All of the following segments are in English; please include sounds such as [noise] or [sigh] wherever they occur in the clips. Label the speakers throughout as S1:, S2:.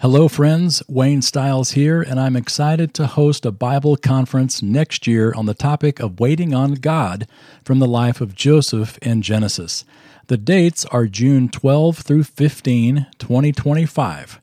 S1: Hello, friends. Wayne Stiles here, and I'm excited to host a Bible conference next year on the topic of waiting on God from the life of Joseph in Genesis. The dates are June 12 through 15, 2025,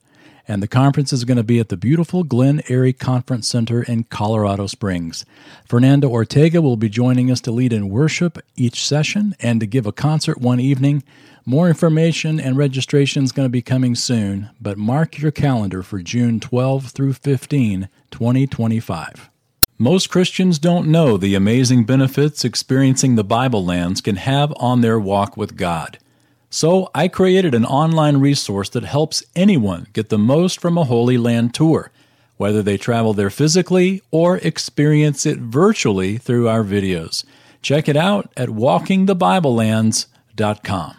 S1: and the conference is going to be at the beautiful Glen Eyrie Conference Center in Colorado Springs. Fernando Ortega will be joining us to lead in worship each session and to give a concert one evening. More information and registration is going to be coming soon, but mark your calendar for June 12 through 15, 2025. Most Christians don't know the amazing benefits experiencing the Bible lands can have on their walk with God. So, I created an online resource that helps anyone get the most from a Holy Land tour, whether they travel there physically or experience it virtually through our videos. Check it out at walkingthebiblelands.com.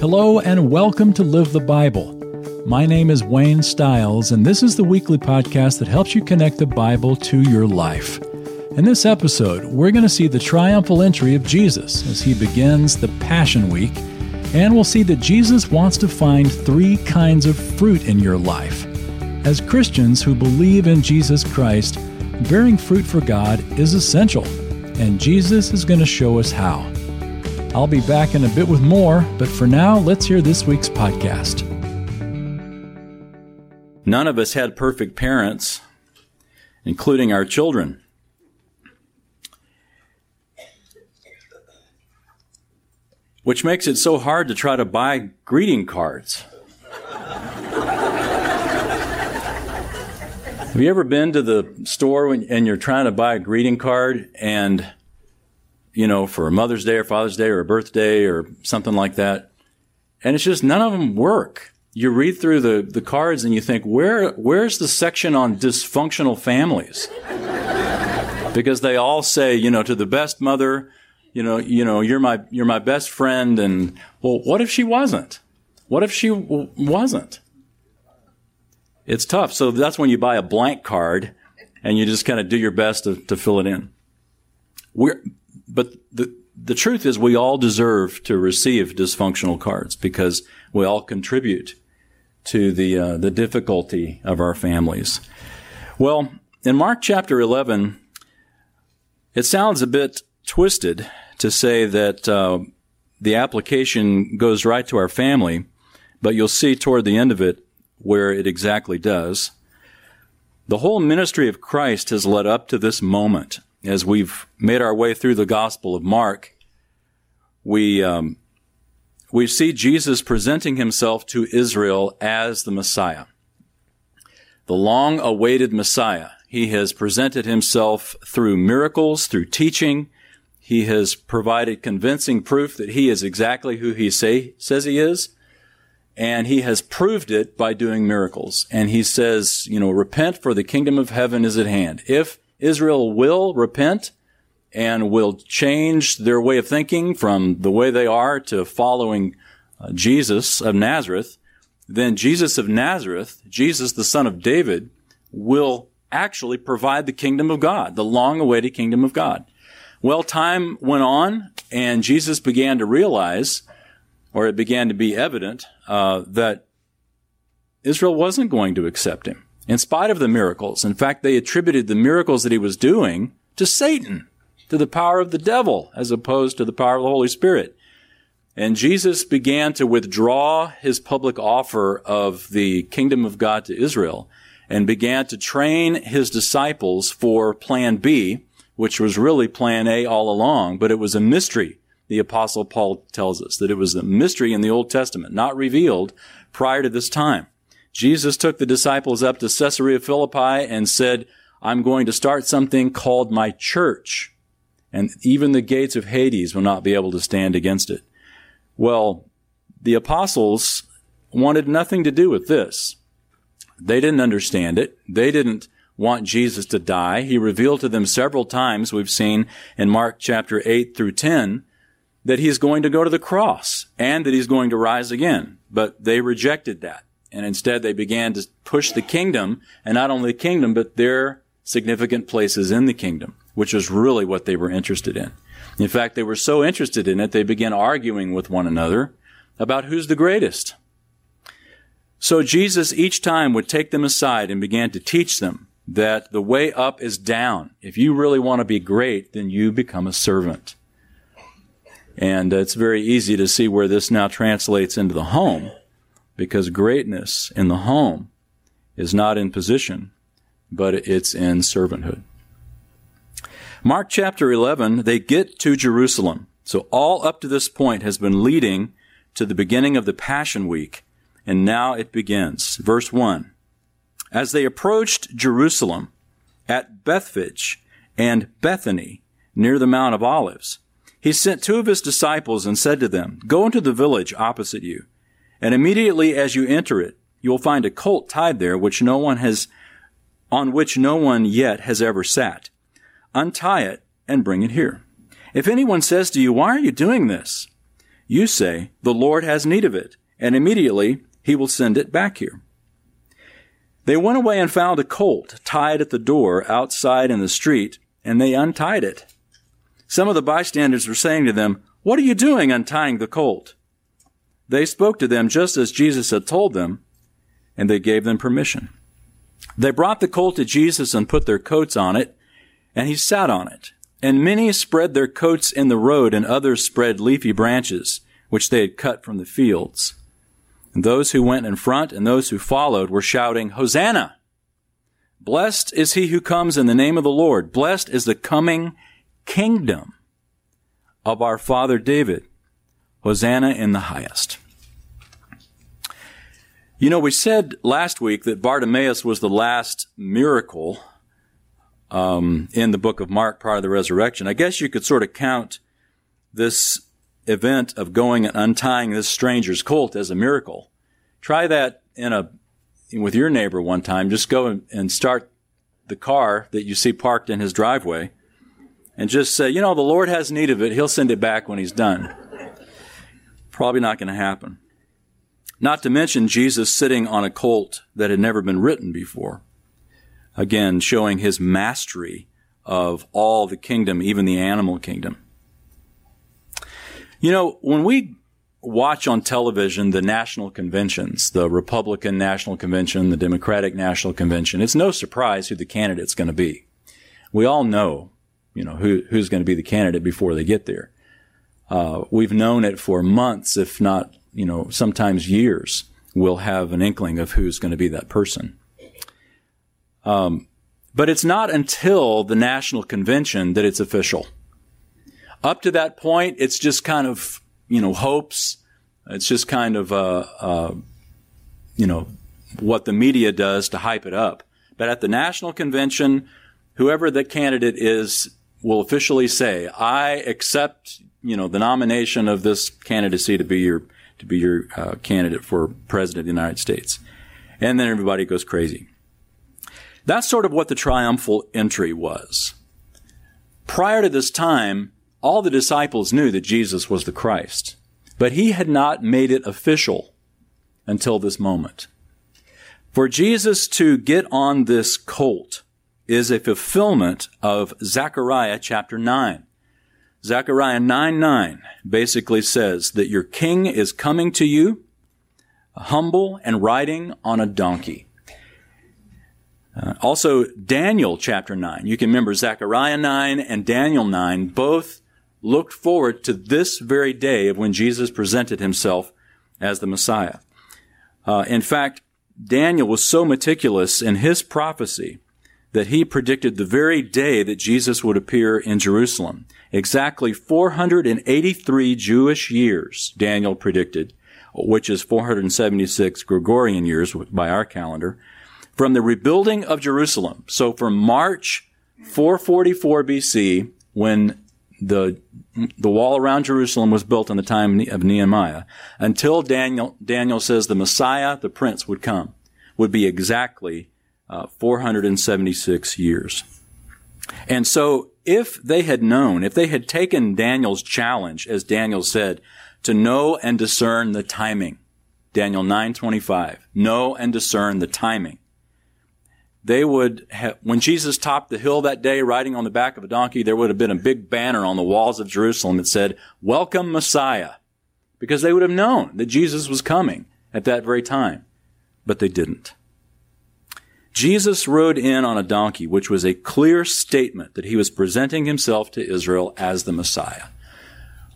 S1: Hello and welcome to Live the Bible. My name is Wayne Stiles, and this is the weekly podcast that helps you connect the Bible to your life. In this episode, we're going to see the triumphal entry of Jesus as he begins the Passion Week, and we'll see that Jesus wants to find three kinds of fruit in your life. As Christians who believe in Jesus Christ, bearing fruit for God is essential, and Jesus is going to show us how. I'll be back in a bit with more, but for now, let's hear this week's podcast.
S2: None of us had perfect parents, including our children. Which makes it so hard to try to buy greeting cards. Have you ever been to the store and you're trying to buy a greeting card and you know, for a Mother's Day or Father's Day or a birthday or something like that. And it's just none of them work. You read through the, the cards and you think, where, where's the section on dysfunctional families? because they all say, you know, to the best mother, you know, you know, you're my, you're my best friend. And well, what if she wasn't? What if she w- wasn't? It's tough. So that's when you buy a blank card and you just kind of do your best to, to fill it in. We're, but the the truth is we all deserve to receive dysfunctional cards because we all contribute to the uh, the difficulty of our families. Well, in Mark chapter 11, it sounds a bit twisted to say that uh, the application goes right to our family, but you'll see toward the end of it where it exactly does. The whole ministry of Christ has led up to this moment as we've made our way through the Gospel of Mark, we um, we see Jesus presenting himself to Israel as the Messiah, the long-awaited Messiah. He has presented himself through miracles, through teaching. He has provided convincing proof that he is exactly who he say, says he is. And he has proved it by doing miracles. And he says, you know, repent for the kingdom of heaven is at hand. If Israel will repent and will change their way of thinking from the way they are to following uh, Jesus of Nazareth, then Jesus of Nazareth, Jesus the son of David, will actually provide the kingdom of God, the long awaited kingdom of God. Well, time went on and Jesus began to realize, or it began to be evident, uh, that Israel wasn't going to accept him in spite of the miracles. In fact, they attributed the miracles that he was doing to Satan, to the power of the devil, as opposed to the power of the Holy Spirit. And Jesus began to withdraw his public offer of the kingdom of God to Israel and began to train his disciples for plan B, which was really plan A all along, but it was a mystery. The apostle Paul tells us that it was a mystery in the Old Testament, not revealed prior to this time. Jesus took the disciples up to Caesarea Philippi and said, I'm going to start something called my church. And even the gates of Hades will not be able to stand against it. Well, the apostles wanted nothing to do with this. They didn't understand it. They didn't want Jesus to die. He revealed to them several times, we've seen in Mark chapter 8 through 10, that he's going to go to the cross and that he's going to rise again. But they rejected that. And instead they began to push the kingdom, and not only the kingdom, but their significant places in the kingdom, which was really what they were interested in. In fact, they were so interested in it, they began arguing with one another about who's the greatest. So Jesus each time would take them aside and began to teach them that the way up is down. If you really want to be great, then you become a servant. And it's very easy to see where this now translates into the home because greatness in the home is not in position, but it's in servanthood. Mark chapter 11, they get to Jerusalem. So all up to this point has been leading to the beginning of the Passion Week, and now it begins. Verse 1. As they approached Jerusalem at Bethphage and Bethany near the Mount of Olives, he sent two of his disciples and said to them, Go into the village opposite you, and immediately as you enter it, you will find a colt tied there which no one has, on which no one yet has ever sat. Untie it and bring it here. If anyone says to you, Why are you doing this? You say, The Lord has need of it, and immediately he will send it back here. They went away and found a colt tied at the door outside in the street, and they untied it. Some of the bystanders were saying to them, What are you doing untying the colt? They spoke to them just as Jesus had told them, and they gave them permission. They brought the colt to Jesus and put their coats on it, and he sat on it. And many spread their coats in the road, and others spread leafy branches, which they had cut from the fields. And those who went in front and those who followed were shouting, Hosanna! Blessed is he who comes in the name of the Lord. Blessed is the coming kingdom of our father David. Hosanna in the highest. You know, we said last week that Bartimaeus was the last miracle um, in the book of Mark prior to the resurrection. I guess you could sort of count this event of going and untying this stranger's colt as a miracle. Try that in a with your neighbor one time. Just go and start the car that you see parked in his driveway, and just say, you know, the Lord has need of it. He'll send it back when he's done. Probably not going to happen. Not to mention Jesus sitting on a colt that had never been ridden before. Again, showing his mastery of all the kingdom, even the animal kingdom. You know, when we watch on television the national conventions, the Republican National Convention, the Democratic National Convention, it's no surprise who the candidate's going to be. We all know, you know, who, who's going to be the candidate before they get there. Uh, we've known it for months, if not you know, sometimes years, we'll have an inkling of who's going to be that person. Um, but it's not until the national convention that it's official. Up to that point, it's just kind of, you know, hopes. It's just kind of, uh, uh, you know, what the media does to hype it up. But at the national convention, whoever the candidate is will officially say, I accept, you know, the nomination of this candidacy to be your to be your uh, candidate for president of the United States. And then everybody goes crazy. That's sort of what the triumphal entry was. Prior to this time, all the disciples knew that Jesus was the Christ, but he had not made it official until this moment. For Jesus to get on this colt is a fulfillment of Zechariah chapter 9. Zechariah 9 9 basically says that your king is coming to you, humble and riding on a donkey. Uh, also, Daniel chapter 9. You can remember Zechariah 9 and Daniel 9 both looked forward to this very day of when Jesus presented himself as the Messiah. Uh, in fact, Daniel was so meticulous in his prophecy that he predicted the very day that Jesus would appear in Jerusalem. Exactly 483 Jewish years, Daniel predicted, which is 476 Gregorian years by our calendar, from the rebuilding of Jerusalem. So from March 444 BC, when the the wall around Jerusalem was built in the time of Nehemiah, until Daniel Daniel says the Messiah, the Prince, would come, would be exactly uh, 476 years. And so if they had known, if they had taken Daniel's challenge, as Daniel said, to know and discern the timing, Daniel 9:25, know and discern the timing. They would have, when Jesus topped the hill that day riding on the back of a donkey, there would have been a big banner on the walls of Jerusalem that said, "Welcome Messiah." because they would have known that Jesus was coming at that very time. But they didn't. Jesus rode in on a donkey, which was a clear statement that he was presenting himself to Israel as the Messiah.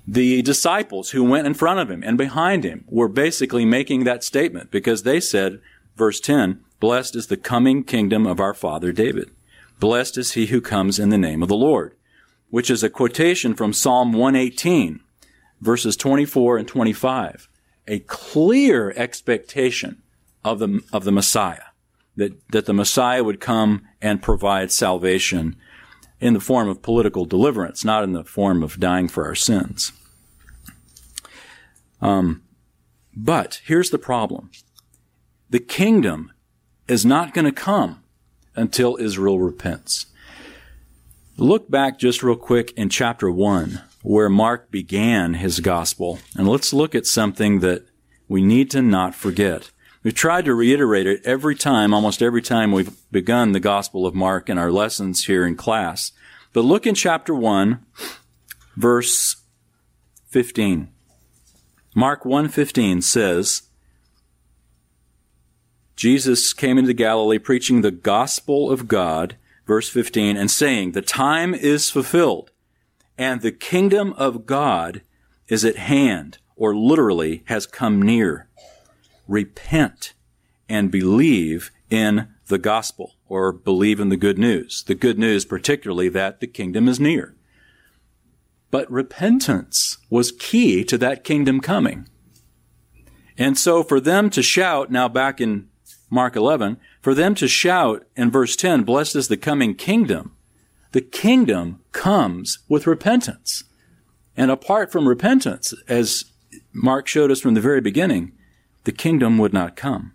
S2: The disciples who went in front of him and behind him were basically making that statement because they said, verse 10, Blessed is the coming kingdom of our father David. Blessed is he who comes in the name of the Lord, which is a quotation from Psalm 118, verses 24 and 25. A clear expectation of the, of the Messiah, that, that the Messiah would come and provide salvation in the form of political deliverance, not in the form of dying for our sins. Um, but here's the problem. The kingdom is not going to come until Israel repents. Look back just real quick in chapter 1, where Mark began his gospel, and let's look at something that we need to not forget. We've tried to reiterate it every time, almost every time we've begun the Gospel of Mark in our lessons here in class. But look in chapter 1, verse 15. Mark 1:15 says, Jesus came into Galilee preaching the gospel of God, verse 15, and saying, The time is fulfilled, and the kingdom of God is at hand, or literally has come near. Repent and believe in the gospel, or believe in the good news. The good news, particularly that the kingdom is near. But repentance was key to that kingdom coming. And so for them to shout, now back in Mark 11, for them to shout in verse 10, blessed is the coming kingdom, the kingdom comes with repentance. And apart from repentance, as Mark showed us from the very beginning, the kingdom would not come.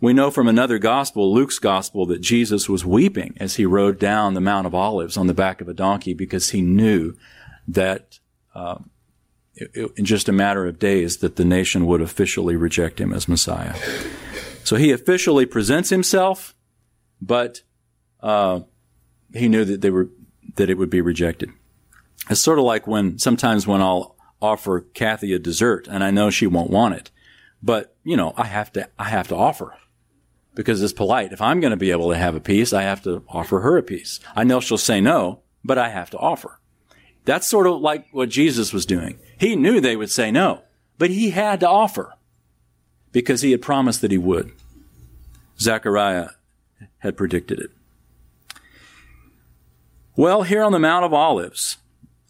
S2: We know from another gospel, Luke's gospel, that Jesus was weeping as he rode down the Mount of Olives on the back of a donkey because he knew that uh, in just a matter of days that the nation would officially reject him as Messiah. So he officially presents himself, but uh, he knew that they were that it would be rejected. It's sort of like when sometimes when I'll offer Kathy a dessert and I know she won't want it, but you know I have to I have to offer because it's polite. If I'm going to be able to have a piece, I have to offer her a piece. I know she'll say no, but I have to offer. That's sort of like what Jesus was doing. He knew they would say no, but he had to offer because he had promised that he would. Zechariah had predicted it. Well, here on the Mount of Olives,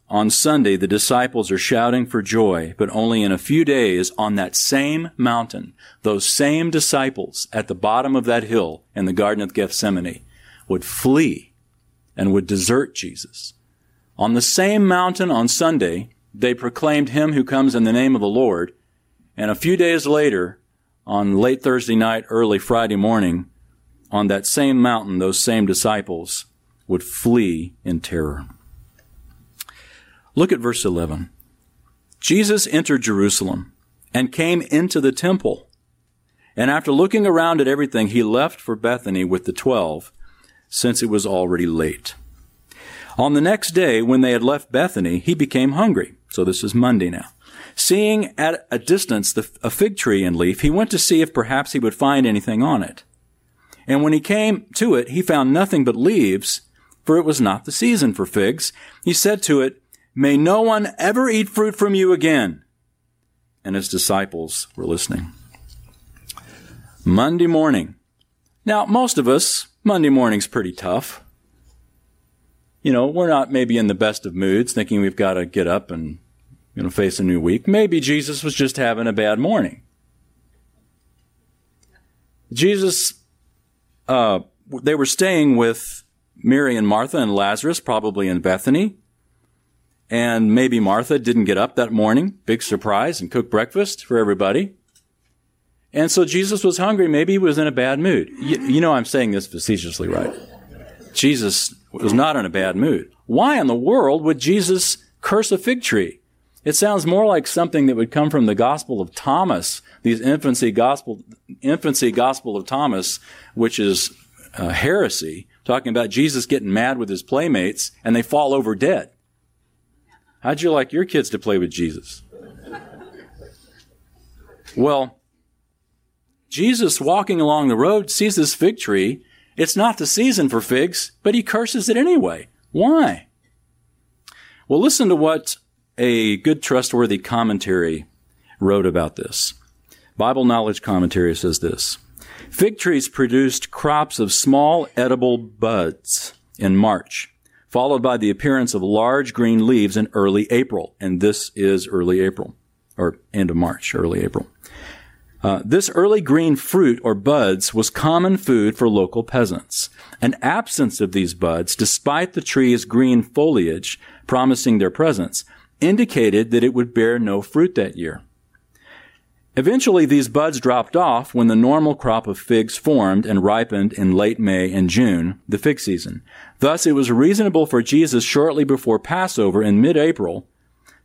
S2: on Sunday, the disciples are shouting for joy, but only in a few days on that same mountain, those same disciples at the bottom of that hill in the Garden of Gethsemane would flee and would desert Jesus. On the same mountain on Sunday, they proclaimed him who comes in the name of the Lord, and a few days later, on late Thursday night, early Friday morning, on that same mountain, those same disciples would flee in terror. Look at verse 11. Jesus entered Jerusalem and came into the temple. And after looking around at everything, he left for Bethany with the twelve, since it was already late. On the next day, when they had left Bethany, he became hungry. So this is Monday now. Seeing at a distance the, a fig tree in leaf, he went to see if perhaps he would find anything on it. And when he came to it, he found nothing but leaves, for it was not the season for figs. He said to it, May no one ever eat fruit from you again. And his disciples were listening. Monday morning. Now, most of us, Monday morning's pretty tough. You know, we're not maybe in the best of moods, thinking we've got to get up and you know, face a new week. Maybe Jesus was just having a bad morning. Jesus, uh, they were staying with Mary and Martha and Lazarus, probably in Bethany. And maybe Martha didn't get up that morning, big surprise, and cook breakfast for everybody. And so Jesus was hungry. Maybe he was in a bad mood. You, you know, I'm saying this facetiously, right? Jesus was not in a bad mood. Why in the world would Jesus curse a fig tree? It sounds more like something that would come from the Gospel of Thomas, these infancy gospel, infancy Gospel of Thomas, which is uh, heresy, talking about Jesus getting mad with his playmates and they fall over dead. How'd you like your kids to play with Jesus? Well, Jesus walking along the road sees this fig tree. It's not the season for figs, but he curses it anyway. Why? Well, listen to what a good trustworthy commentary wrote about this. Bible Knowledge Commentary says this. Fig trees produced crops of small edible buds in March, followed by the appearance of large green leaves in early April. And this is early April, or end of March, early April. Uh, this early green fruit or buds was common food for local peasants. An absence of these buds, despite the tree's green foliage promising their presence, indicated that it would bear no fruit that year. Eventually, these buds dropped off when the normal crop of figs formed and ripened in late May and June, the fig season. Thus, it was reasonable for Jesus shortly before Passover in mid-April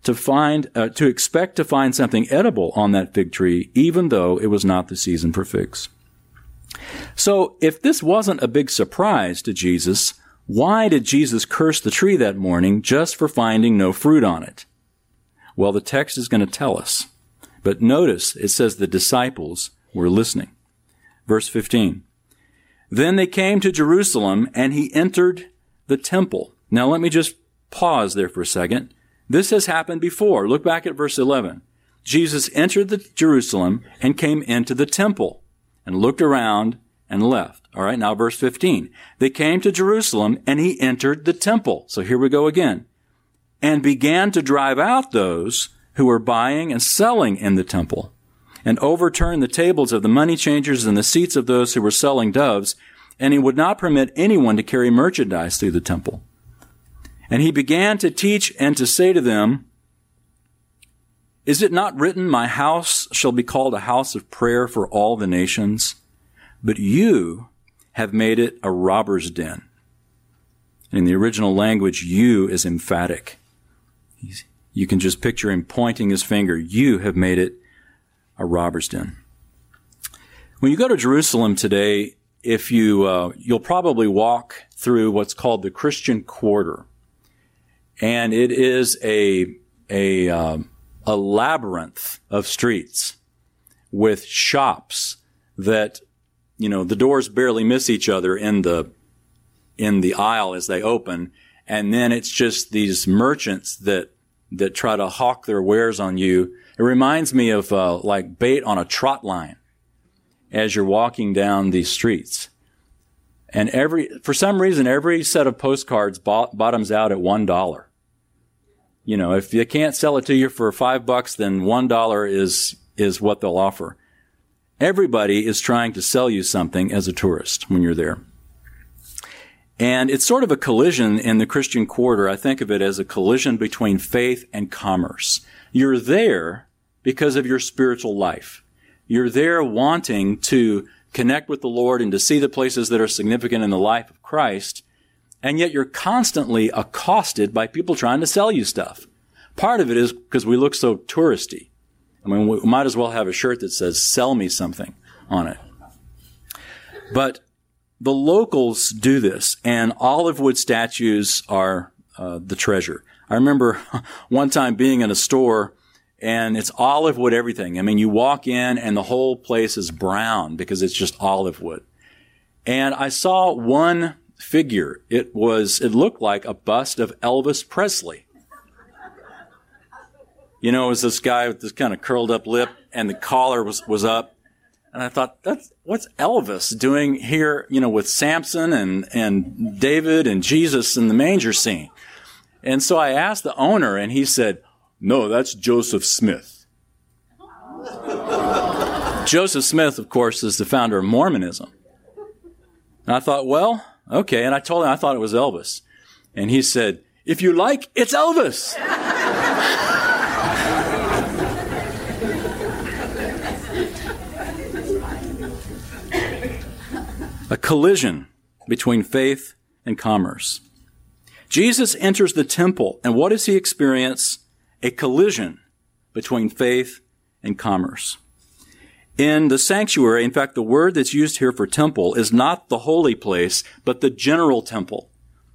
S2: to find, uh, to expect to find something edible on that fig tree, even though it was not the season for figs. So, if this wasn't a big surprise to Jesus, why did Jesus curse the tree that morning just for finding no fruit on it? Well, the text is going to tell us. But notice it says the disciples were listening. Verse 15. Then they came to Jerusalem and he entered the temple. Now let me just pause there for a second. This has happened before. Look back at verse 11. Jesus entered the Jerusalem and came into the temple and looked around and left. All right. Now verse 15. They came to Jerusalem and he entered the temple. So here we go again and began to drive out those who were buying and selling in the temple and overturned the tables of the money changers and the seats of those who were selling doves. And he would not permit anyone to carry merchandise through the temple. And he began to teach and to say to them, Is it not written, My house shall be called a house of prayer for all the nations? But you have made it a robber's den. In the original language, you is emphatic. You can just picture him pointing his finger. You have made it a robber's den. When you go to Jerusalem today, if you, uh, you'll probably walk through what's called the Christian Quarter and it is a a um, a labyrinth of streets with shops that you know the doors barely miss each other in the in the aisle as they open. And then it's just these merchants that that try to hawk their wares on you. It reminds me of uh, like bait on a trot line as you're walking down these streets. And every for some reason every set of postcards bottoms out at one dollar. You know, if they can't sell it to you for five bucks, then one dollar is, is what they'll offer. Everybody is trying to sell you something as a tourist when you're there. And it's sort of a collision in the Christian quarter. I think of it as a collision between faith and commerce. You're there because of your spiritual life. You're there wanting to connect with the Lord and to see the places that are significant in the life of Christ and yet you're constantly accosted by people trying to sell you stuff. Part of it is because we look so touristy. I mean, we might as well have a shirt that says, sell me something on it. But the locals do this, and olive wood statues are uh, the treasure. I remember [laughs] one time being in a store and it's olive wood everything. I mean, you walk in and the whole place is brown because it's just olive wood. And I saw one figure. It was, it looked like a bust of Elvis Presley. You know, it was this guy with this kind of curled up lip and the collar was, was up. And I thought, that's, what's Elvis doing here, you know, with Samson and, and David and Jesus in the manger scene? And so I asked the owner and he said, no, that's Joseph Smith. [laughs] Joseph Smith, of course, is the founder of Mormonism. And I thought, well, Okay. And I told him I thought it was Elvis. And he said, if you like, it's Elvis. [laughs] A collision between faith and commerce. Jesus enters the temple, and what does he experience? A collision between faith and commerce in the sanctuary, in fact, the word that's used here for temple is not the holy place, but the general temple.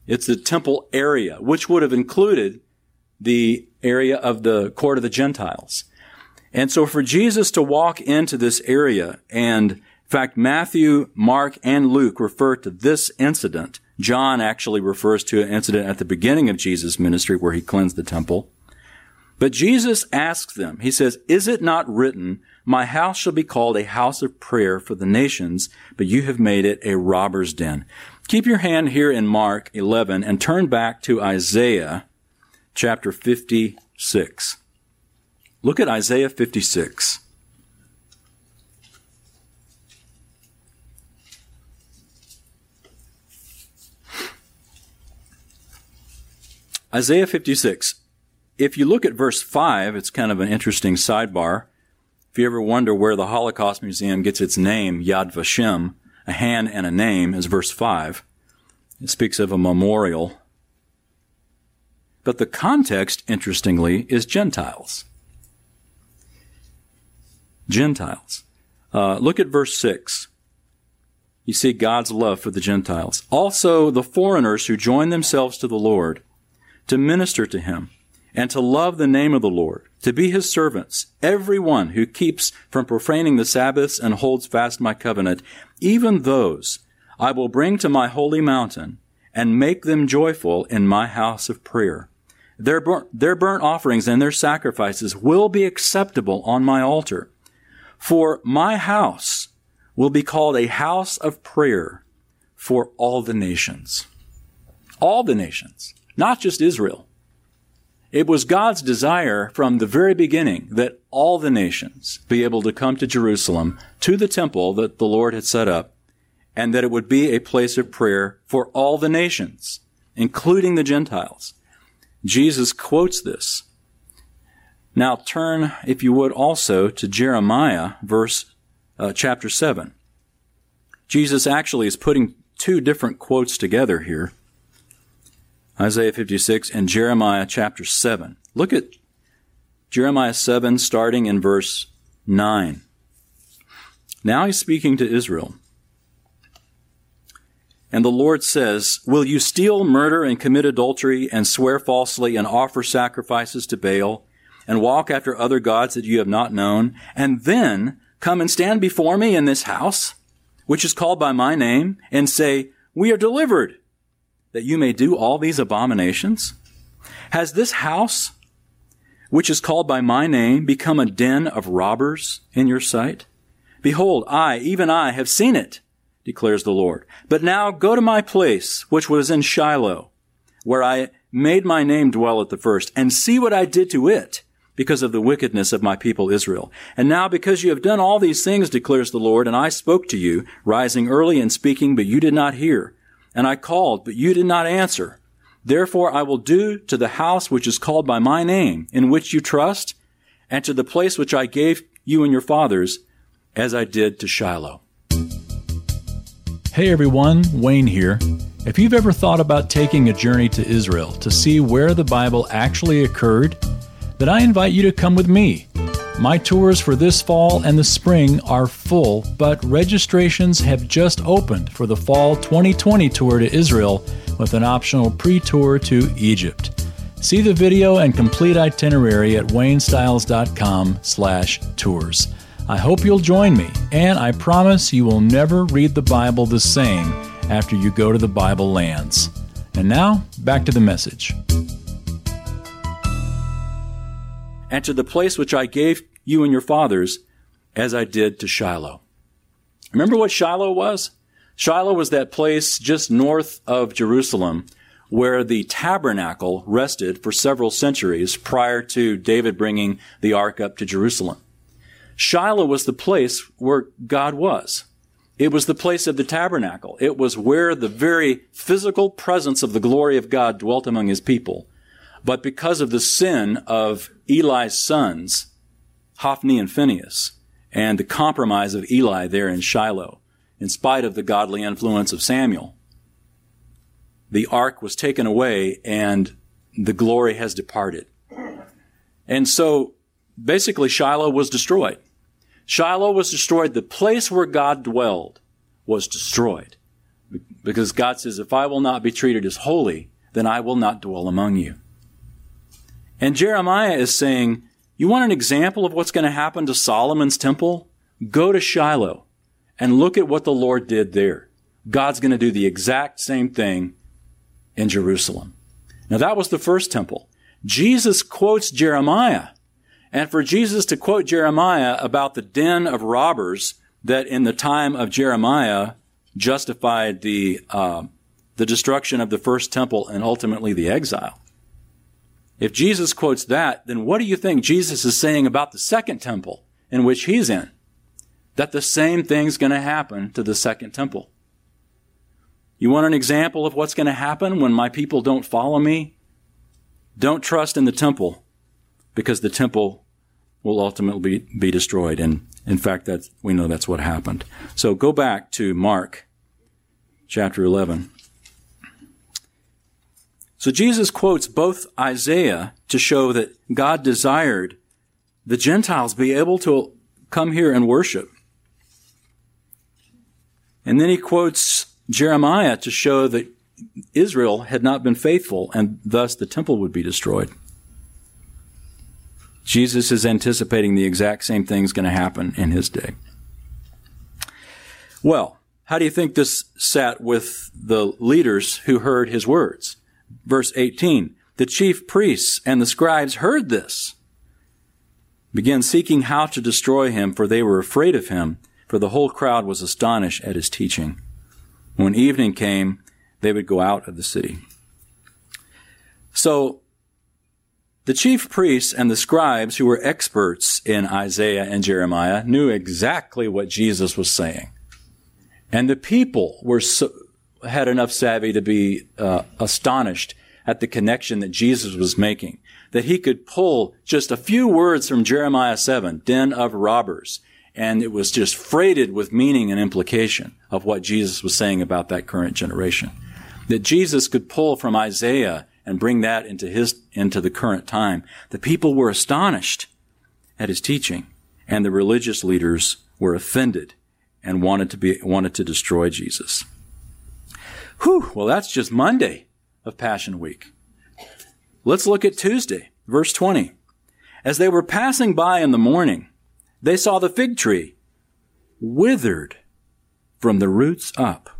S2: It's the temple area, which would have included the area of the court of the Gentiles. And so for Jesus to walk into this area, and fact, Matthew, Mark, and Luke refer to this incident. John actually refers to an incident at the beginning of Jesus' ministry where he cleansed the temple. But Jesus asks them, he says, Is it not written, My house shall be called a house of prayer for the nations, but you have made it a robber's den? Keep your hand here in Mark 11 and turn back to Isaiah chapter 56. Look at Isaiah 56. Isaiah 56. If you look at verse 5, it's kind of an interesting sidebar. If you ever wonder where the Holocaust Museum gets its name, Yad Vashem, a hand and a name, is verse 5. It speaks of a memorial. But the context, interestingly, is Gentiles. Gentiles. Uh, look at verse 6. You see God's love for the Gentiles. Also, the foreigners who join themselves to the Lord to minister to him and to love the name of the Lord, to be his servants, everyone who keeps from profaning the Sabbaths and holds fast my covenant, even those I will bring to my holy mountain and make them joyful in my house of prayer. Their, burnt, their burnt offerings and their sacrifices will be acceptable on my altar. For my house will be called a house of prayer for all the nations. All the nations, not just Israel. It was God's desire from the very beginning that all the nations be able to come to Jerusalem, to the temple that the Lord had set up, and that it would be a place of prayer for all the nations, including the Gentiles. Jesus quotes this now turn, if you would, also to Jeremiah, verse uh, chapter seven. Jesus actually is putting two different quotes together here. Isaiah 56 and Jeremiah chapter 7. Look at Jeremiah 7 starting in verse 9. Now he's speaking to Israel. And the Lord says, Will you steal, murder, and commit adultery, and swear falsely, and offer sacrifices to Baal? and walk after other gods that you have not known, and then come and stand before me in this house, which is called by my name, and say, We are delivered, that you may do all these abominations? Has this house, which is called by my name, become a den of robbers in your sight? Behold, I, even I, have seen it, declares the Lord. But now go to my place, which was in Shiloh, where I made my name dwell at the first, and see what I did to it because of the wickedness of my people Israel. And now because you have done all these things, declares the Lord, and I spoke to you, rising early and speaking, but you did not hear. And I called, but you did not answer. Therefore I will do to the house which is called by my name, in which you trust, and to the place which I gave you and your fathers, as I did to Shiloh.
S1: Hey everyone, Wayne here. If you've ever thought about taking a journey to Israel to see where the Bible actually occurred, then I invite you to come with me. My tours for this fall and the spring are full, but registrations have just opened for the fall 2020 tour to Israel with an optional pre-tour to Egypt. See the video and complete itinerary at waynestiles.com/tours. I hope you'll join me, and I promise you will never read the Bible the same after you go to the Bible lands. And now, back to the message.
S2: And to the place which I gave you and your fathers, as I did to Shiloh. Remember what Shiloh was? Shiloh was that place just north of Jerusalem where the tabernacle rested for several centuries prior to David bringing the ark up to Jerusalem. Shiloh was the place where God was. It was the place of the tabernacle. It was where the very physical presence of the glory of God dwelt among his people. But because of the sin of Eli's sons, Hophni and Phinehas, and the compromise of Eli there in Shiloh, in spite of the godly influence of Samuel, the ark was taken away and the glory has departed. And so basically Shiloh was destroyed. Shiloh was destroyed. The place where God dwelled was destroyed. Because God says, if I will not be treated as holy, then I will not dwell among you. And Jeremiah is saying, You want an example of what's going to happen to Solomon's temple? Go to Shiloh and look at what the Lord did there. God's going to do the exact same thing in Jerusalem. Now that was the first temple. Jesus quotes Jeremiah. And for Jesus to quote Jeremiah about the den of robbers that in the time of Jeremiah justified the, uh, the destruction of the first temple and ultimately the exile. If Jesus quotes that, then what do you think Jesus is saying about the second temple in which he's in? That the same thing's going to happen to the second temple. You want an example of what's going to happen when my people don't follow me? Don't trust in the temple because the temple will ultimately be, be destroyed. And in fact, that's, we know that's what happened. So go back to Mark chapter 11. So Jesus quotes both Isaiah to show that God desired the Gentiles be able to come here and worship. And then he quotes Jeremiah to show that Israel had not been faithful and thus the temple would be destroyed. Jesus is anticipating the exact same thing is going to happen in his day. Well, how do you think this sat with the leaders who heard his words? Verse 18 The chief priests and the scribes heard this, began seeking how to destroy him, for they were afraid of him, for the whole crowd was astonished at his teaching. When evening came, they would go out of the city. So, the chief priests and the scribes, who were experts in Isaiah and Jeremiah, knew exactly what Jesus was saying. And the people were so, had enough savvy to be uh, astonished at the connection that Jesus was making, that he could pull just a few words from Jeremiah 7, den of robbers, and it was just freighted with meaning and implication of what Jesus was saying about that current generation. That Jesus could pull from Isaiah and bring that into his, into the current time. The people were astonished at his teaching and the religious leaders were offended and wanted to be, wanted to destroy Jesus. Whew, well that's just Monday of Passion Week. Let's look at Tuesday, verse 20. As they were passing by in the morning, they saw the fig tree withered from the roots up.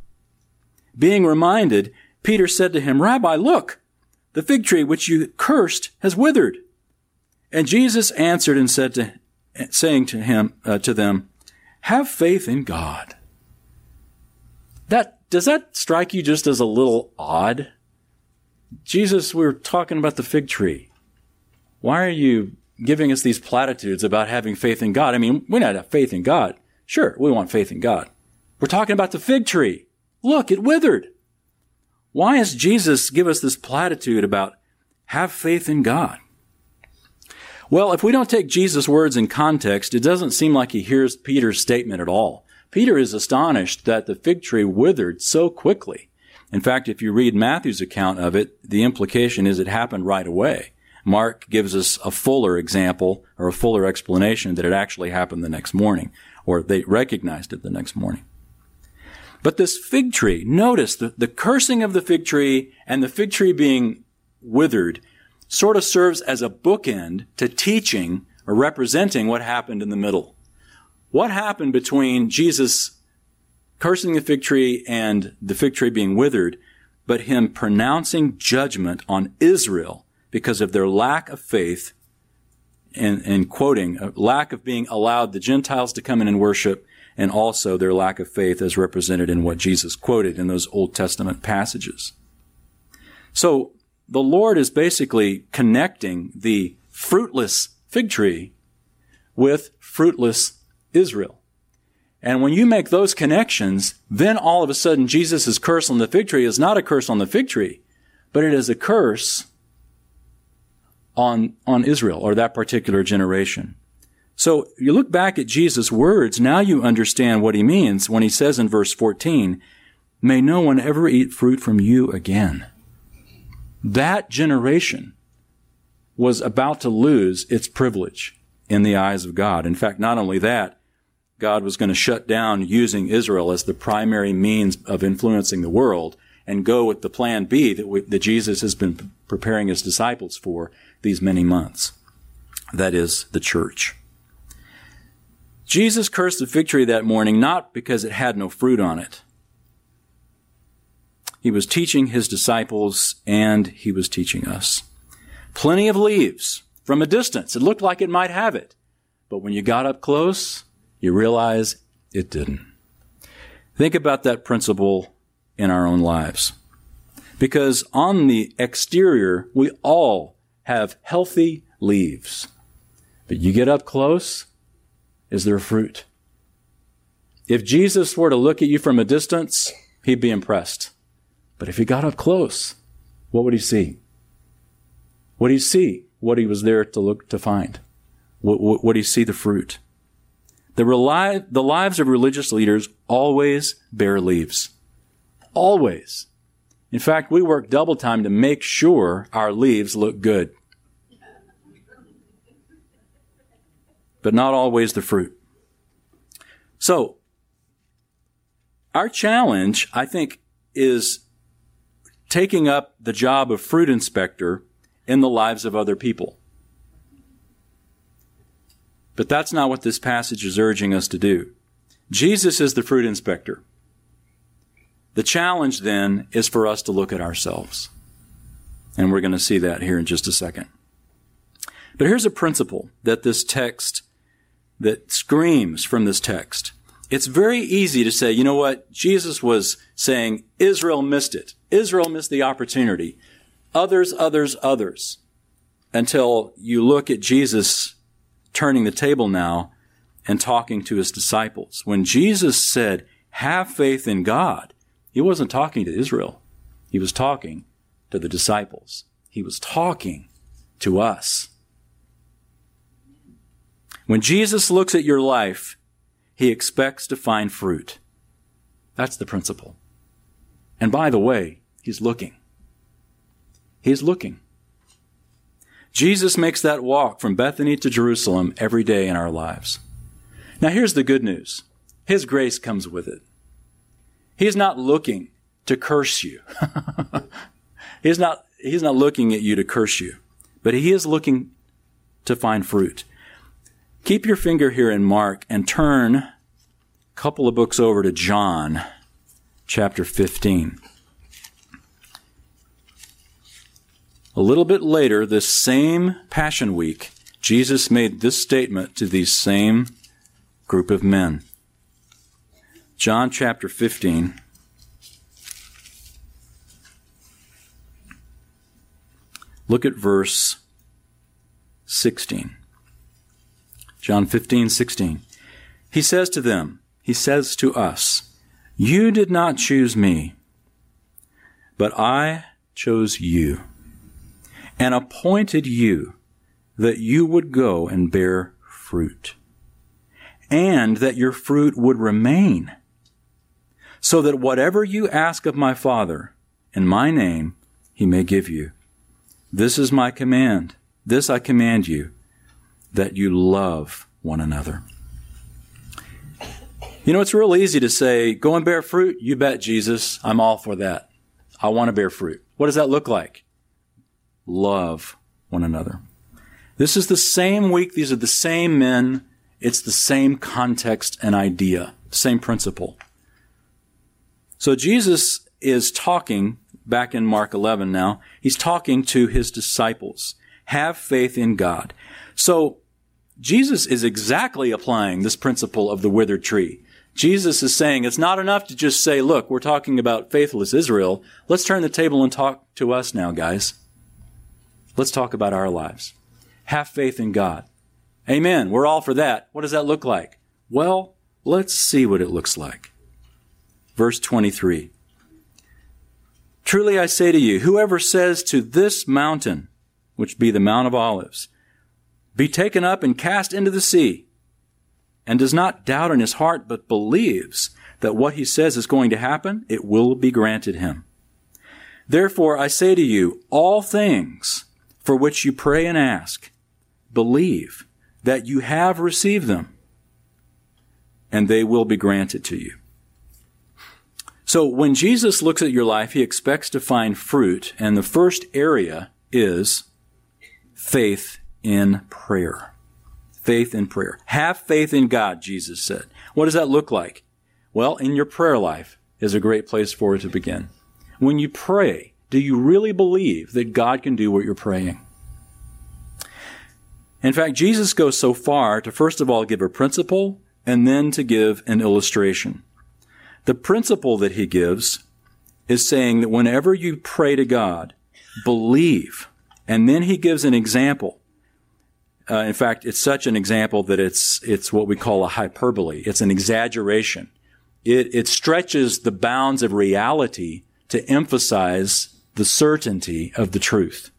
S2: Being reminded, Peter said to him, Rabbi, look, the fig tree which you cursed has withered. And Jesus answered and said to, saying to him, uh, to them, have faith in God. That, does that strike you just as a little odd? Jesus, we we're talking about the fig tree. Why are you giving us these platitudes about having faith in God. I mean, we not have faith in God. Sure, we want faith in God. We're talking about the fig tree. Look, it withered. Why does Jesus give us this platitude about have faith in God? Well, if we don't take Jesus' words in context, it doesn't seem like he hears Peter's statement at all. Peter is astonished that the fig tree withered so quickly. In fact, if you read Matthew's account of it, the implication is it happened right away. Mark gives us a fuller example or a fuller explanation that it actually happened the next morning, or they recognized it the next morning. But this fig tree, notice the, the cursing of the fig tree and the fig tree being withered sort of serves as a bookend to teaching or representing what happened in the middle. What happened between Jesus cursing the fig tree and the fig tree being withered, but him pronouncing judgment on Israel because of their lack of faith and, and quoting, a lack of being allowed the Gentiles to come in and worship, and also their lack of faith as represented in what Jesus quoted in those Old Testament passages. So the Lord is basically connecting the fruitless fig tree with fruitless Israel. And when you make those connections, then all of a sudden Jesus' curse on the fig tree is not a curse on the fig tree, but it is a curse on, on Israel or that particular generation. So you look back at Jesus' words, now you understand what he means when he says in verse 14, may no one ever eat fruit from you again. That generation was about to lose its privilege in the eyes of God. In fact, not only that, God was going to shut down using Israel as the primary means of influencing the world and go with the plan B that, we, that Jesus has been preparing his disciples for these many months. that is, the church. Jesus cursed the fig tree that morning not because it had no fruit on it. He was teaching his disciples and he was teaching us. Plenty of leaves from a distance. It looked like it might have it. But when you got up close, you realize it didn't. Think about that principle in our own lives. Because on the exterior, we all have healthy leaves. But you get up close, is there fruit? If Jesus were to look at you from a distance, he'd be impressed. But if he got up close, what would he see? What do you see? What he was there to look to find? What, do you see the fruit? The, rely, the lives of religious leaders always bear leaves. Always. In fact, we work double time to make sure our leaves look good. But not always the fruit. So, our challenge, I think, is taking up the job of fruit inspector in the lives of other people. But that's not what this passage is urging us to do. Jesus is the fruit inspector. The challenge then is for us to look at ourselves. And we're going to see that here in just a second. But here's a principle that this text, that screams from this text. It's very easy to say, you know what? Jesus was saying Israel missed it. Israel missed the opportunity. Others, others, others. Until you look at Jesus turning the table now and talking to his disciples. When Jesus said, have faith in God, he wasn't talking to Israel. He was talking to the disciples. He was talking to us. When Jesus looks at your life, he expects to find fruit. That's the principle. And by the way, he's looking. He's looking. Jesus makes that walk from Bethany to Jerusalem every day in our lives. Now here's the good news. His grace comes with it. He's not looking to curse you. [laughs] he's not, he's not looking at you to curse you, but he is looking to find fruit. Keep your finger here in Mark and turn a couple of books over to John chapter 15. A little bit later, this same Passion Week, Jesus made this statement to these same group of men. John chapter 15. Look at verse 16. John 15, 16. He says to them, he says to us, You did not choose me, but I chose you and appointed you that you would go and bear fruit, and that your fruit would remain, so that whatever you ask of my Father in my name, he may give you. This is my command. This I command you, that you love one another. You know, it's real easy to say, go and bear fruit. You bet, Jesus. I'm all for that. I want to bear fruit. What does that look like? Love one another. This is the same week. These are the same men. It's the same context and idea, same principle. So Jesus is talking back in Mark 11 now. He's talking to his disciples. Have faith in God. So Jesus is exactly applying this principle of the withered tree. Jesus is saying it's not enough to just say, look, we're talking about faithless Israel. Let's turn the table and talk to us now, guys. Let's talk about our lives. Have faith in God. Amen. We're all for that. What does that look like? Well, let's see what it looks like. Verse 23. Truly I say to you, whoever says to this mountain, which be the Mount of Olives, be taken up and cast into the sea, and does not doubt in his heart, but believes that what he says is going to happen, it will be granted him. Therefore I say to you, all things for which you pray and ask, believe that you have received them, and they will be granted to you. So when Jesus looks at your life, he expects to find fruit, and the first area is faith in prayer. Faith in prayer. Have faith in God, Jesus said. What does that look like? Well, in your prayer life is a great place for it to begin. When you pray, do you really believe that God can do what you're praying? In fact, Jesus goes so far to first of all give a principle and then to give an illustration. The principle that he gives is saying that whenever you pray to God, believe. And then he gives an example. Uh, in fact, it's such an example that it's, it's what we call a hyperbole. It's an exaggeration. It, it stretches the bounds of reality to emphasize the certainty of the truth.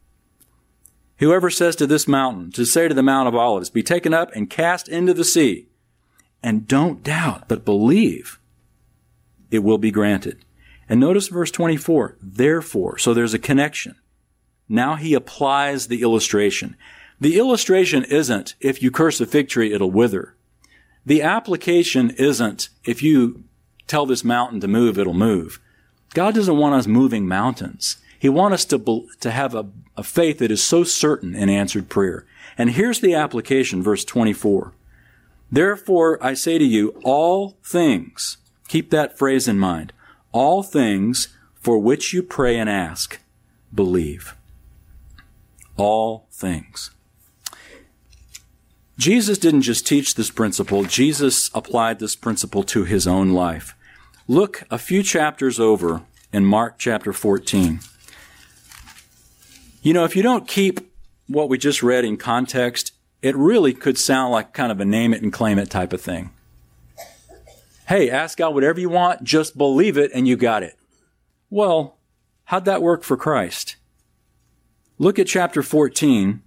S2: Whoever says to this mountain, to say to the Mount of Olives, be taken up and cast into the sea, and don't doubt, but believe, it will be granted. And notice verse 24, therefore. So there's a connection. Now he applies the illustration. The illustration isn't, if you curse a fig tree, it'll wither. The application isn't, if you tell this mountain to move, it'll move. God doesn't want us moving mountains. He wants us to, to have a, a faith that is so certain in answered prayer. And here's the application, verse 24. Therefore, I say to you, all things, keep that phrase in mind, all things for which you pray and ask, believe. All things. Jesus didn't just teach this principle, Jesus applied this principle to his own life. Look a few chapters over in Mark chapter 14. You know, if you don't keep what we just read in context, it really could sound like kind of a name it and claim it type of thing. Hey, ask God whatever you want, just believe it and you got it. Well, how'd that work for Christ? Look at chapter 14.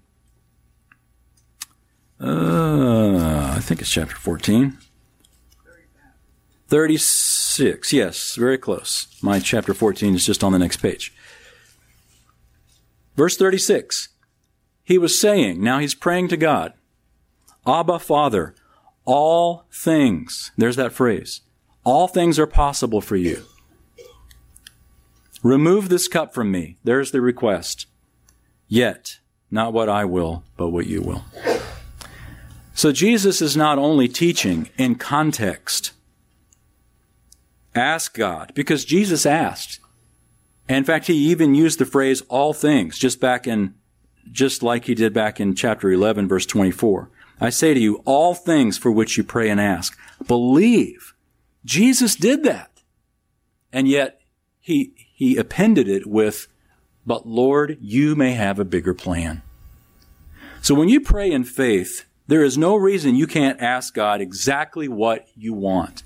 S2: Uh, I think it's chapter 14. 36. Yes, very close. My chapter 14 is just on the next page. Verse 36. He was saying, now he's praying to God, Abba, Father, all things, there's that phrase, all things are possible for you. Remove this cup from me. There's the request. Yet, not what I will, but what you will. So Jesus is not only teaching in context. Ask God, because Jesus asked. In fact, he even used the phrase all things just back in, just like he did back in chapter 11, verse 24. I say to you, all things for which you pray and ask, believe. Jesus did that. And yet he, he appended it with, but Lord, you may have a bigger plan. So when you pray in faith, there is no reason you can't ask God exactly what you want,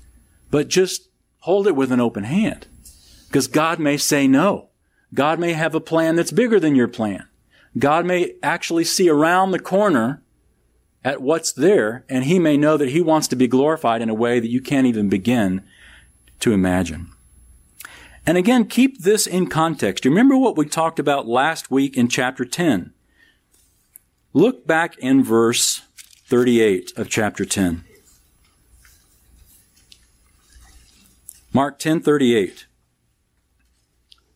S2: but just hold it with an open hand. Because God may say no. God may have a plan that's bigger than your plan. God may actually see around the corner at what's there, and He may know that He wants to be glorified in a way that you can't even begin to imagine. And again, keep this in context. Remember what we talked about last week in chapter 10. Look back in verse 38 of chapter 10. Mark 10:38.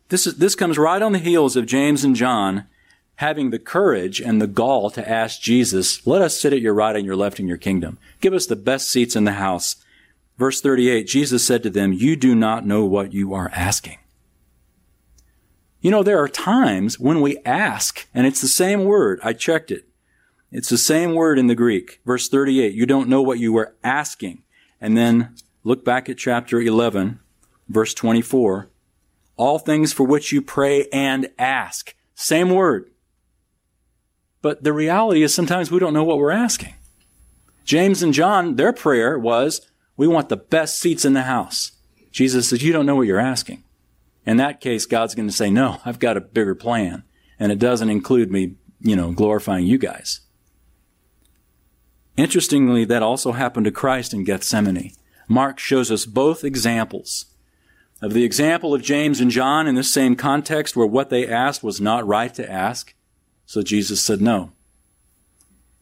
S2: This, is, this comes right on the heels of James and John having the courage and the gall to ask Jesus, let us sit at your right and your left in your kingdom. Give us the best seats in the house. Verse 38, Jesus said to them, you do not know what you are asking. You know, there are times when we ask, and it's the same word. I checked it. It's the same word in the Greek. Verse 38, you don't know what you were asking. And then look back at chapter 11, verse 24 all things for which you pray and ask. Same word. But the reality is sometimes we don't know what we're asking. James and John, their prayer was, we want the best seats in the house. Jesus says, you don't know what you're asking. In that case, God's going to say, no, I've got a bigger plan. And it doesn't include me, you know, glorifying you guys. Interestingly, that also happened to Christ in Gethsemane. Mark shows us both examples of the example of James and John in this same context where what they asked was not right to ask. So Jesus said no.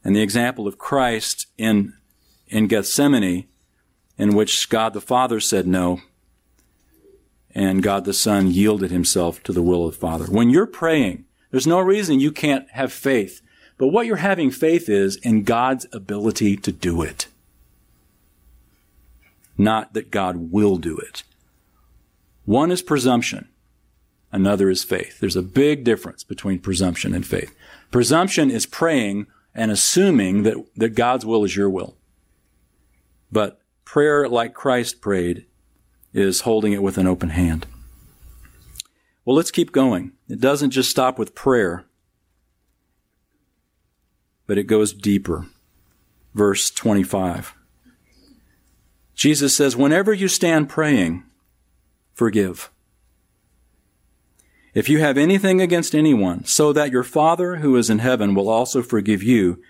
S2: And the example of Christ in, in Gethsemane in which God the Father said no and God the Son yielded himself to the will of the Father. When you're praying, there's no reason you can't have faith. But what you're having faith is in God's ability to do it. Not that God will do it. One is presumption. Another is faith. There's a big difference between presumption and faith. Presumption is praying and assuming that, that God's will is your will. But prayer like Christ prayed is holding it with an open hand. Well, let's keep going. It doesn't just stop with prayer, but it goes deeper. Verse 25. Jesus says, Whenever you stand praying, forgive. If you have anything against anyone, so that your Father who is in heaven will also forgive you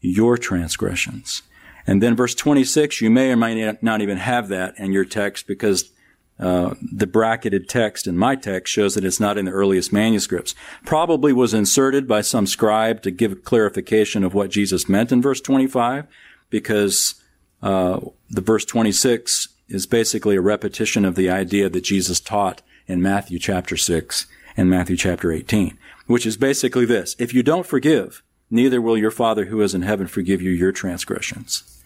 S2: your transgressions. And then verse 26, you may or may not even have that in your text because uh, the bracketed text in my text shows that it's not in the earliest manuscripts. Probably was inserted by some scribe to give clarification of what Jesus meant in verse 25, because uh, the verse 26 is basically a repetition of the idea that Jesus taught in Matthew chapter 6 and Matthew chapter 18, which is basically this. If you don't forgive, neither will your Father who is in heaven forgive you your transgressions.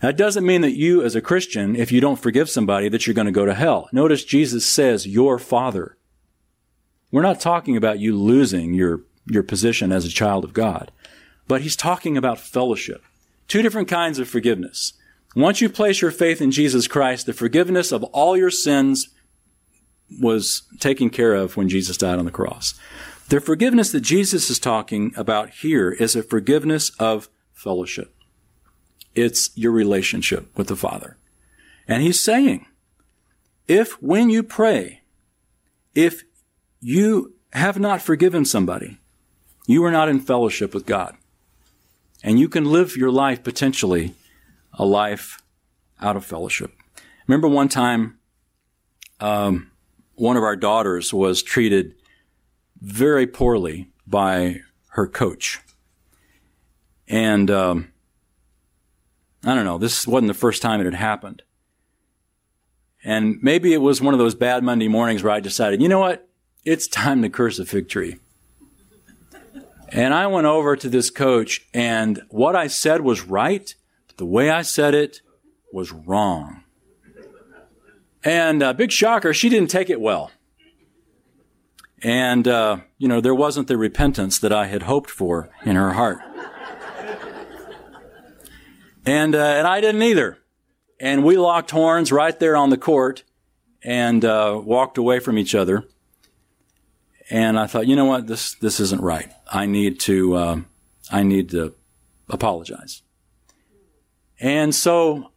S2: That doesn't mean that you, as a Christian, if you don't forgive somebody, that you're going to go to hell. Notice Jesus says, your Father. We're not talking about you losing your, your position as a child of God, but he's talking about fellowship. Two different kinds of forgiveness. Once you place your faith in Jesus Christ, the forgiveness of all your sins was taken care of when Jesus died on the cross. The forgiveness that Jesus is talking about here is a forgiveness of fellowship. It's your relationship with the Father. And he's saying, if when you pray, if you have not forgiven somebody, you are not in fellowship with God. And you can live your life potentially a life out of fellowship. Remember one time, um, one of our daughters was treated very poorly by her coach. And um, I don't know, this wasn't the first time it had happened. And maybe it was one of those bad Monday mornings where I decided, you know what? It's time to curse a fig tree. And I went over to this coach, and what I said was right, the way I said it was wrong. And uh, big shocker, she didn't take it well. And, uh, you know, there wasn't the repentance that I had hoped for in her heart. And, uh, and I didn't either. And we locked horns right there on the court and uh, walked away from each other. And I thought, you know what, this this isn't right. I need to uh, I need to apologize. And so,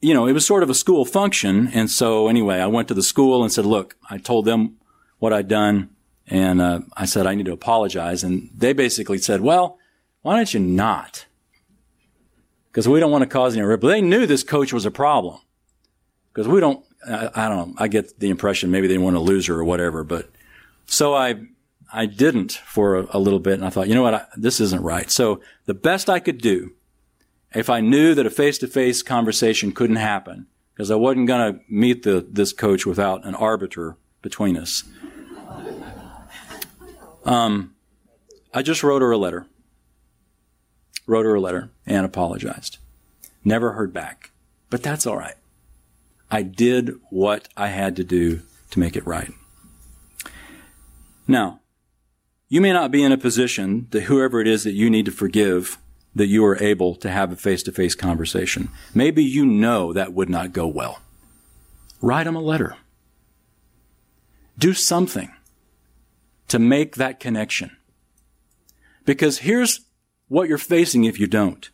S2: you know, it was sort of a school function. And so, anyway, I went to the school and said, look, I told them what I'd done, and uh, I said I need to apologize. And they basically said, well, why don't you not? because we don't want to cause any ripple. They knew this coach was a problem because we don't. I, I, don't know. I get the impression maybe they want to lose her or whatever. But so I I didn't for a, a little bit, and I thought, you know what, I, this isn't right. So the best I could do, if I knew that a face to face conversation couldn't happen, because I wasn't going to meet the this coach without an arbiter between us. Um, I just wrote her a letter wrote her a letter and apologized. Never heard back. But that's all right. I did what I had to do to make it right. Now, you may not be in a position that whoever it is that you need to forgive, that you are able to have a face to face conversation. Maybe you know that would not go well. Write them a letter. Do something to make that connection. Because here's what you're facing if you don't.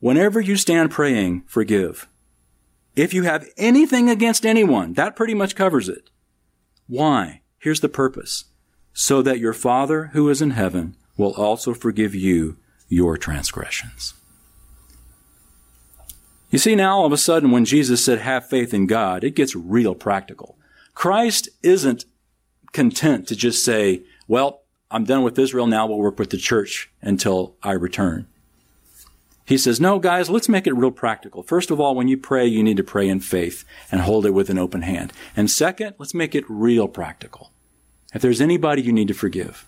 S2: Whenever you stand praying, forgive. If you have anything against anyone, that pretty much covers it. Why? Here's the purpose. So that your Father who is in heaven will also forgive you your transgressions. You see, now all of a sudden, when Jesus said, have faith in God, it gets real practical. Christ isn't content to just say, well, I'm done with Israel. Now we'll work with the church until I return. He says, no, guys, let's make it real practical. First of all, when you pray, you need to pray in faith and hold it with an open hand. And second, let's make it real practical. If there's anybody you need to forgive,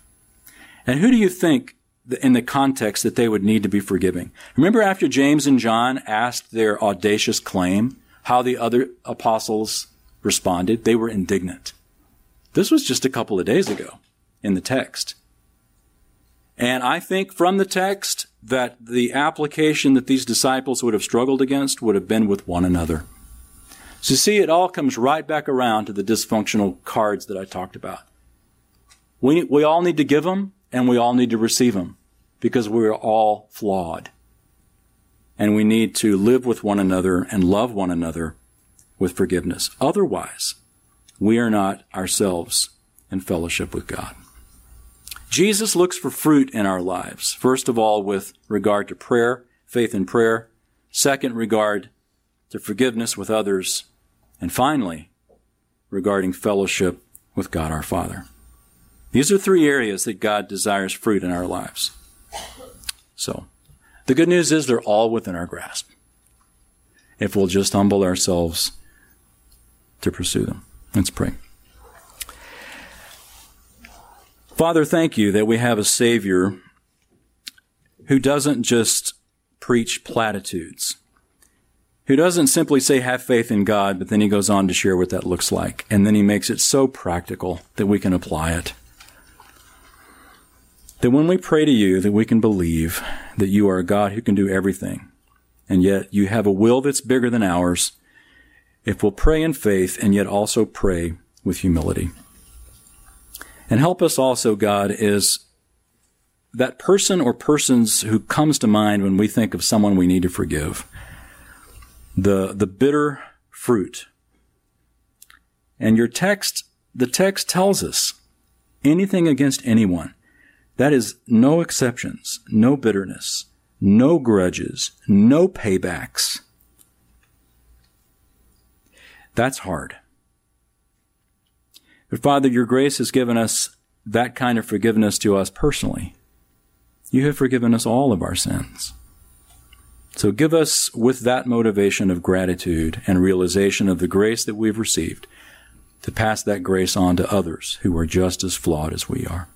S2: And who do you think in the context that they would need to be forgiving? Remember after James and John asked their audacious claim, how the other apostles responded? They were indignant. This was just a couple of days ago in the text. And I think from the text that the application that these disciples would have struggled against would have been with one another. So see, it all comes right back around to the dysfunctional cards that I talked about. We, we all need to give them and we all need to receive them because we're all flawed. And we need to live with one another and love one another with forgiveness. Otherwise, we are not ourselves in fellowship with God. Jesus looks for fruit in our lives. First of all, with regard to prayer, faith in prayer. Second, regard to forgiveness with others. And finally, regarding fellowship with God our Father. These are three areas that God desires fruit in our lives. So, the good news is they're all within our grasp. If we'll just humble ourselves to pursue them. Let's pray. Father, thank you that we have a Savior who doesn't just preach platitudes, who doesn't simply say, have faith in God, but then he goes on to share what that looks like. And then he makes it so practical that we can apply it. That when we pray to you, that we can believe that you are a God who can do everything. And yet you have a will that's bigger than ours if we'll pray in faith and yet also pray with humility. And help us also, God, is that person or persons who comes to mind when we think of someone we need to forgive. The, the bitter fruit. And your text, the text tells us anything against anyone. That is no exceptions, no bitterness, no grudges, no paybacks. That's hard. But Father, your grace has given us that kind of forgiveness to us personally. You have forgiven us all of our sins. So give us with that motivation of gratitude and realization of the grace that we've received to pass that grace on to others who are just as flawed as we are.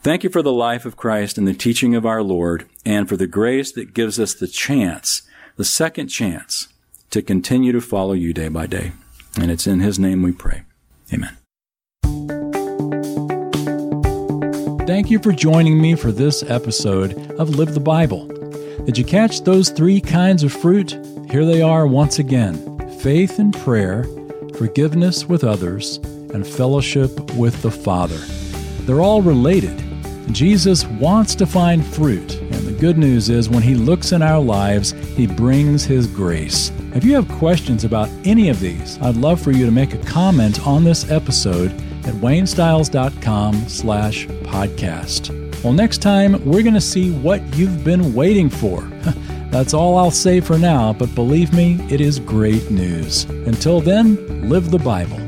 S2: Thank you for the life of Christ and the teaching of our Lord and for the grace that gives us the chance, the second chance to continue to follow you day by day. And it's in his name we pray. Amen.
S1: Thank you for joining me for this episode of Live the Bible. Did you catch those three kinds of fruit? Here they are once again faith and prayer, forgiveness with others, and fellowship with the Father. They're all related. Jesus wants to find fruit, and the good news is when He looks in our lives, He brings His grace. If you have questions about any of these, I'd love for you to make a comment on this episode at waynestiles.com slash podcast. Well, next time, we're going to see what you've been waiting for. [laughs] That's all I'll say for now, but believe me, it is great news. Until then, live the Bible.